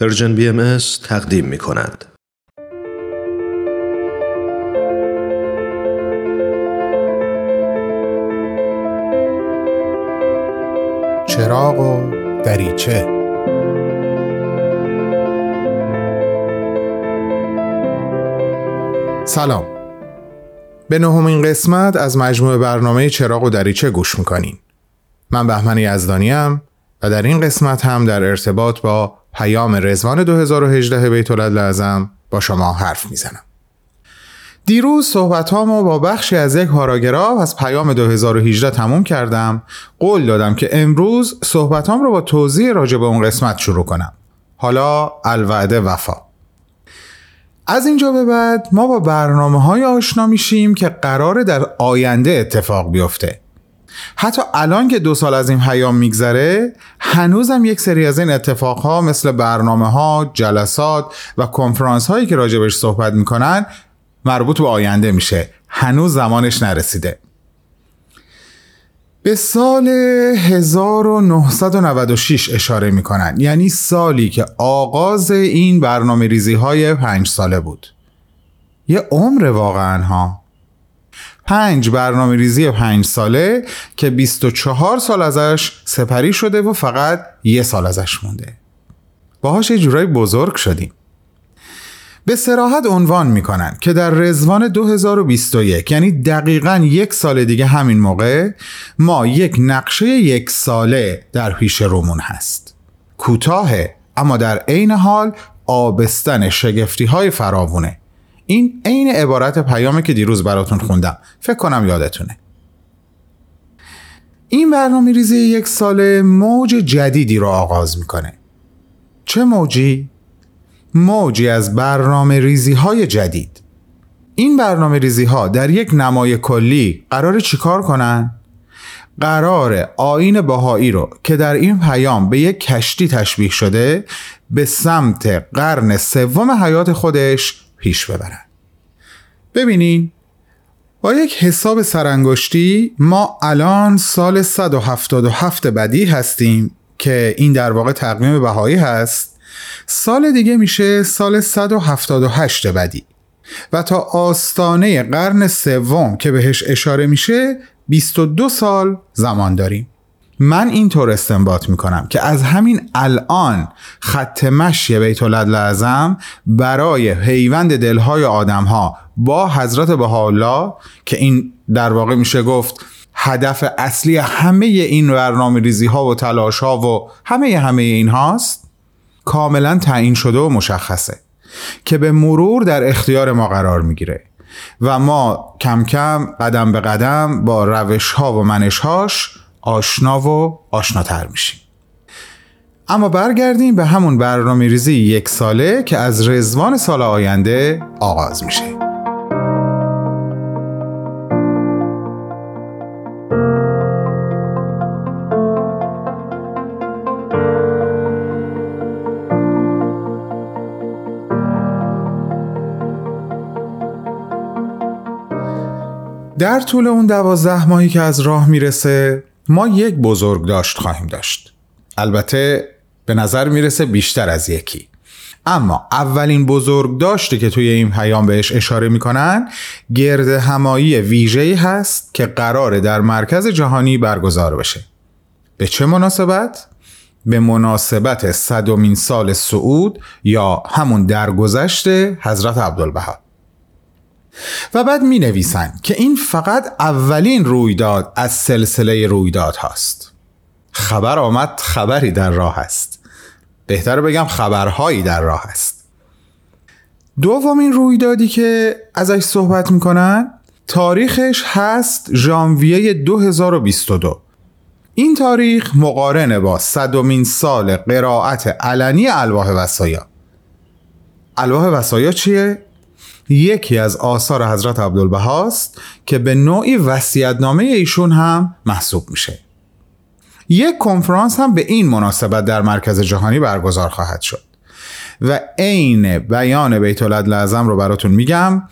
پرژن بی ام تقدیم می کند. چراغ و دریچه. سلام. به نهمین قسمت از مجموع برنامه چراغ و دریچه گوش می‌کنین. من بهمن یزدانیم و در این قسمت هم در ارتباط با پیام رزوان 2018 بیت لازم با شما حرف می‌زنم. دیروز صحبت با بخشی از یک پاراگراف از پیام 2018 تموم کردم. قول دادم که امروز صحبت رو با توضیح راجع به اون قسمت شروع کنم. حالا الوعده وفا. از اینجا به بعد ما با برنامه های آشنا میشیم که قراره در آینده اتفاق بیفته. حتی الان که دو سال از این پیام میگذره هنوزم یک سری از این اتفاقها مثل برنامه ها، جلسات و کنفرانس هایی که راجبش صحبت می‌کنن مربوط به آینده میشه. هنوز زمانش نرسیده. به سال 1996 اشاره می‌کنن. یعنی سالی که آغاز این برنامه ریزی های پنج ساله بود. یه عمر واقعا ها. پنج برنامه ریزی پنج ساله که 24 سال ازش سپری شده و فقط یه سال ازش مونده. باهاش یه جورایی بزرگ شدیم. به سراحت عنوان می‌کنن که در رزوان 2021 یعنی دقیقا یک سال دیگه همین موقع ما یک نقشه یک ساله در پیش رومون هست. کوتاهه اما در عین حال آبستن شگفتی های فراوونه. این عین عبارت پیامی که دیروز براتون خوندم فکر کنم یادتونه این برنامه ریزی یک ساله موج جدیدی رو آغاز می‌کنه چه موجی؟ موجی از برنامه ریزی های جدید این برنامه ریزی ها در یک نمای کلی قرار چیکار کنن؟ قرار آین بهایی رو که در این پیام به یک کشتی تشبیه شده به سمت قرن سوم حیات خودش پیش ببرن. ببینین با یک حساب سرانگشتی ما الان سال 177 بدی هستیم که این در واقع تقویم بهایی هست. سال دیگه میشه سال 178 بدی. و تا آستانه قرن سوم که بهش اشاره میشه 22 سال زمان داریم. من اینطور استنباط می‌کنم که از همین الان خط مشی بیت لازم برای پیوند دلهای آدمها با حضرت بهاءالله که این در واقع میشه گفت هدف اصلی همه این برنامه ریزی ها و تلاش ها و همه همه این هاست کاملا تعیین شده و مشخصه که به مرور در اختیار ما قرار می‌گیره و ما کم کم قدم به قدم با روش ها و منش هاش آشنا و آشناتر میشیم. اما برگردیم به همون برنامه ریزی یک ساله که از رزوان سال آینده آغاز میشه. در طول اون دوازده ماهی که از راه می‌رسه ما یک بزرگ داشت خواهیم داشت. البته به نظر می‌رسه بیشتر از یکی. اما اولین بزرگ داشتی که توی این پیام بهش اشاره می‌کنن گرد همایی ویژه‌ای هست که قراره در مرکز جهانی برگزار بشه. به چه مناسبت؟ به مناسبت صدومین سال سعود یا همون درگذشت حضرت عبدالبها. و بعد می نویسن که این فقط اولین رویداد از سلسله رویداد هاست. خبر آمد خبری در راه است. بهتر بگم خبرهایی در راه است. دومین رویدادی که ازش صحبت می‌کنن تاریخش هست ژانویه 2022 این تاریخ مقارنه با صدومین سال قرائت علنی الواح وسایا الواح وسایا چیه؟ یکی از آثار حضرت عبدالبهاست که به نوعی وسیعتنامه ایشون هم محسوب میشه. یک کنفرانس هم به این مناسبت در مرکز جهانی برگزار خواهد شد. و عین بیان بیت لازم رو براتون میگم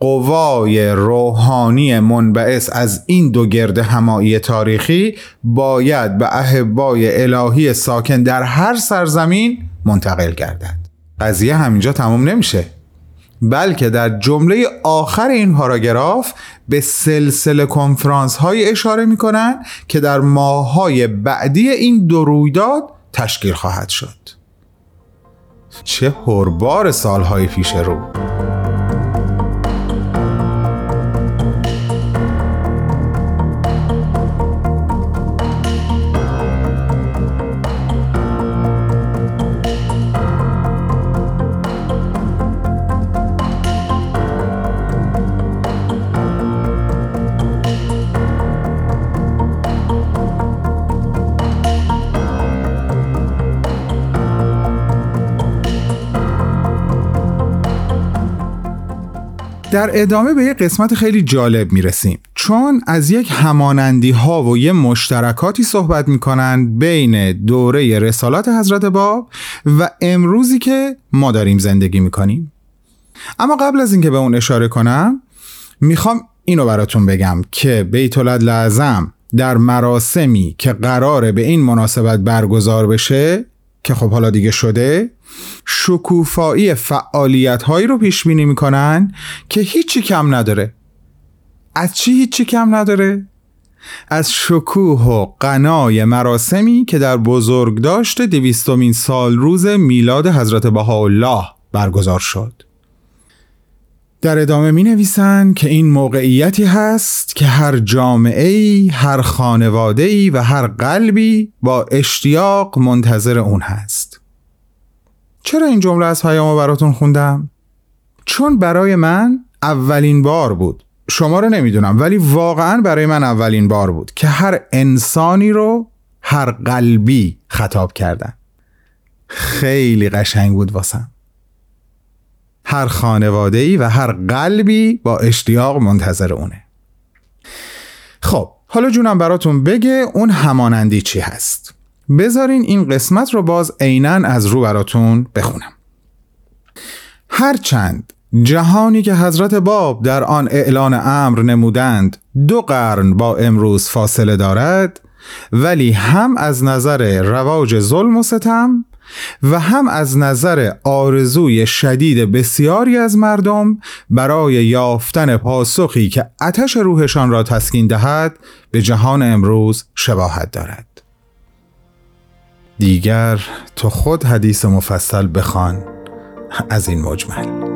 قوای روحانی منبعث از این دو گرد همایی تاریخی باید به احبای الهی ساکن در هر سرزمین منتقل گردد. قضیه همینجا تمام نمیشه. بلکه در جمله آخر این پاراگراف به سلسله کنفرانس های اشاره می‌کنن که در ماهای بعدی این دو رویداد تشکیل خواهد شد. چه پربار سالهای پیش رو! در ادامه به یک قسمت خیلی جالب می‌رسیم. چون از یک همانندی ها و یه مشترکاتی صحبت می‌کنن بین دوره رسالات حضرت باب و امروزی که ما داریم زندگی می‌کنیم. اما قبل از اینکه به اون اشاره کنم می‌خوام اینو براتون بگم که بیت لعظم در مراسمی که قراره به این مناسبت برگزار بشه که خب حالا دیگه شده شکوفایی فعالیت هایی رو پیش بینی می‌کنن که هیچی کم نداره. از چی هیچی کم نداره؟ از شکوه و قنای مراسمی که در بزرگداشت دویستمین سال روز میلاد حضرت بهاءالله برگزار شد. در ادامه می نویسن که این موقعیتی هست که هر جامعه ای، هر خانواده ای و هر قلبی با اشتیاق منتظر اون هست. چرا این جمله از پیامو براتون خوندم؟ چون برای من اولین بار بود. شما رو نمی‌دونم ولی واقعا برای من اولین بار بود که هر انسانی رو هر قلبی خطاب کردن خیلی قشنگ بود واسم. هر خانواده ای و هر قلبی با اشتیاق منتظر اونه. خب حالا جونم براتون بگه اون همانندی چی هست. بذارین این قسمت رو باز عینا از رو براتون بخونم. هرچند جهانی که حضرت باب در آن اعلان امر نمودند دو قرن با امروز فاصله دارد ولی هم از نظر رواج ظلم و ستم و هم از نظر آرزوی شدید بسیاری از مردم برای یافتن پاسخی که اتش روحشان را تسکین دهد به جهان امروز شباهت دارد. دیگر تو خود حدیث مفصل بخوان از این مجمل.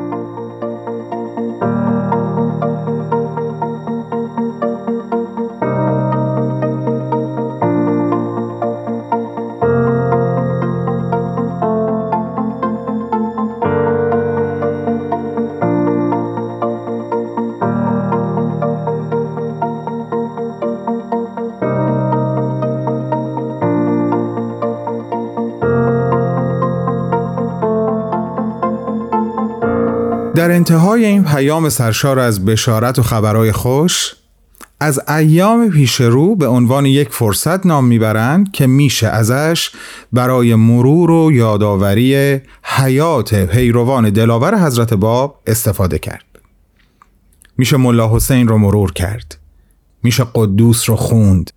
در انتهای این پیام سرشار از بشارت و خبرهای خوش از ایام پیش رو به عنوان یک فرصت نام می‌برند که میشه ازش برای مرور و یادآوری حیات پیروان دلاور حضرت باب استفاده کرد. میشه ملا حسین رو مرور کرد. میشه قدوس رو خوند.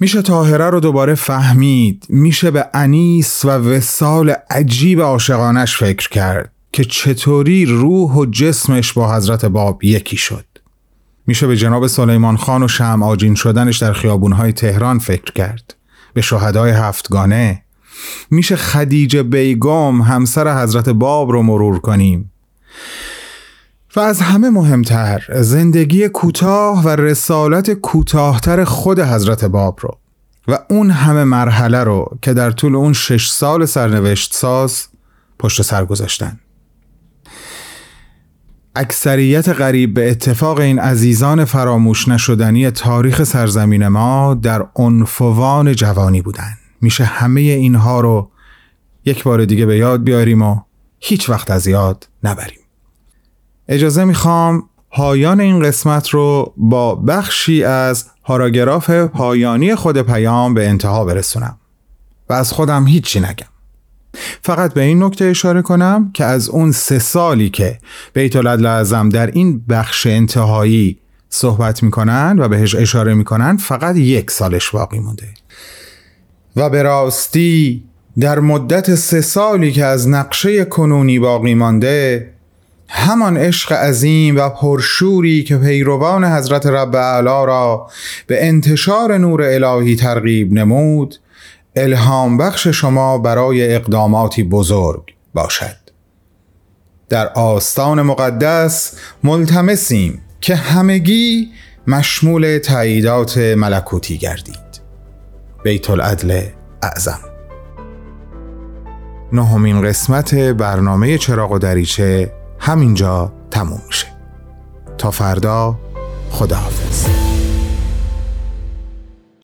میشه تاهره رو دوباره فهمید. میشه به انیس و وسال عجیب عاشقانش فکر کرد. که چطوری روح و جسمش با حضرت باب یکی شد. میشه به جناب سلیمان خان و شم آجین شدنش در خیابونهای تهران فکر کرد. به شهدای هفتگانه. میشه خدیجه بیگم همسر حضرت باب رو مرور کنیم. و از همه مهمتر زندگی کوتاه و رسالت کوتاهتر خود حضرت باب رو. و اون همه مرحله رو که در طول اون شش سال سرنوشت ساز پشت سر گذاشتن. اکثریت قریب به اتفاق این عزیزان فراموش نشدنی تاریخ سرزمین ما در عنفوان جوانی بودن میشه همه اینها رو یک بار دیگه به یاد بیاریم و هیچ وقت از یاد نبریم. اجازه می‌خوام پایان این قسمت رو با بخشی از پاراگراف پایانی خود پیام به انتها برسونم. و از خودم هیچی نگم. فقط به این نکته اشاره کنم که از اون سه سالی که بیت لازم در این بخش انتهایی صحبت می‌کنن و بهش اشاره می‌کنن فقط یک سالش باقی مونده. و به راستی در مدت سه سالی که از نقشه کنونی باقی مانده همان عشق عظیم و پرشوری که پیروان حضرت رب اعلا را به انتشار نور الهی ترغیب نمود الهام بخش شما برای اقداماتی بزرگ باشد. در آستان مقدس ملتمسیم که همگی مشمول تاییدات ملکوتی گردید. بیت العدل اعظم. نهمین قسمت برنامه چراغ و دریچه همینجا تموم میشه. تا فردا خداحافظ.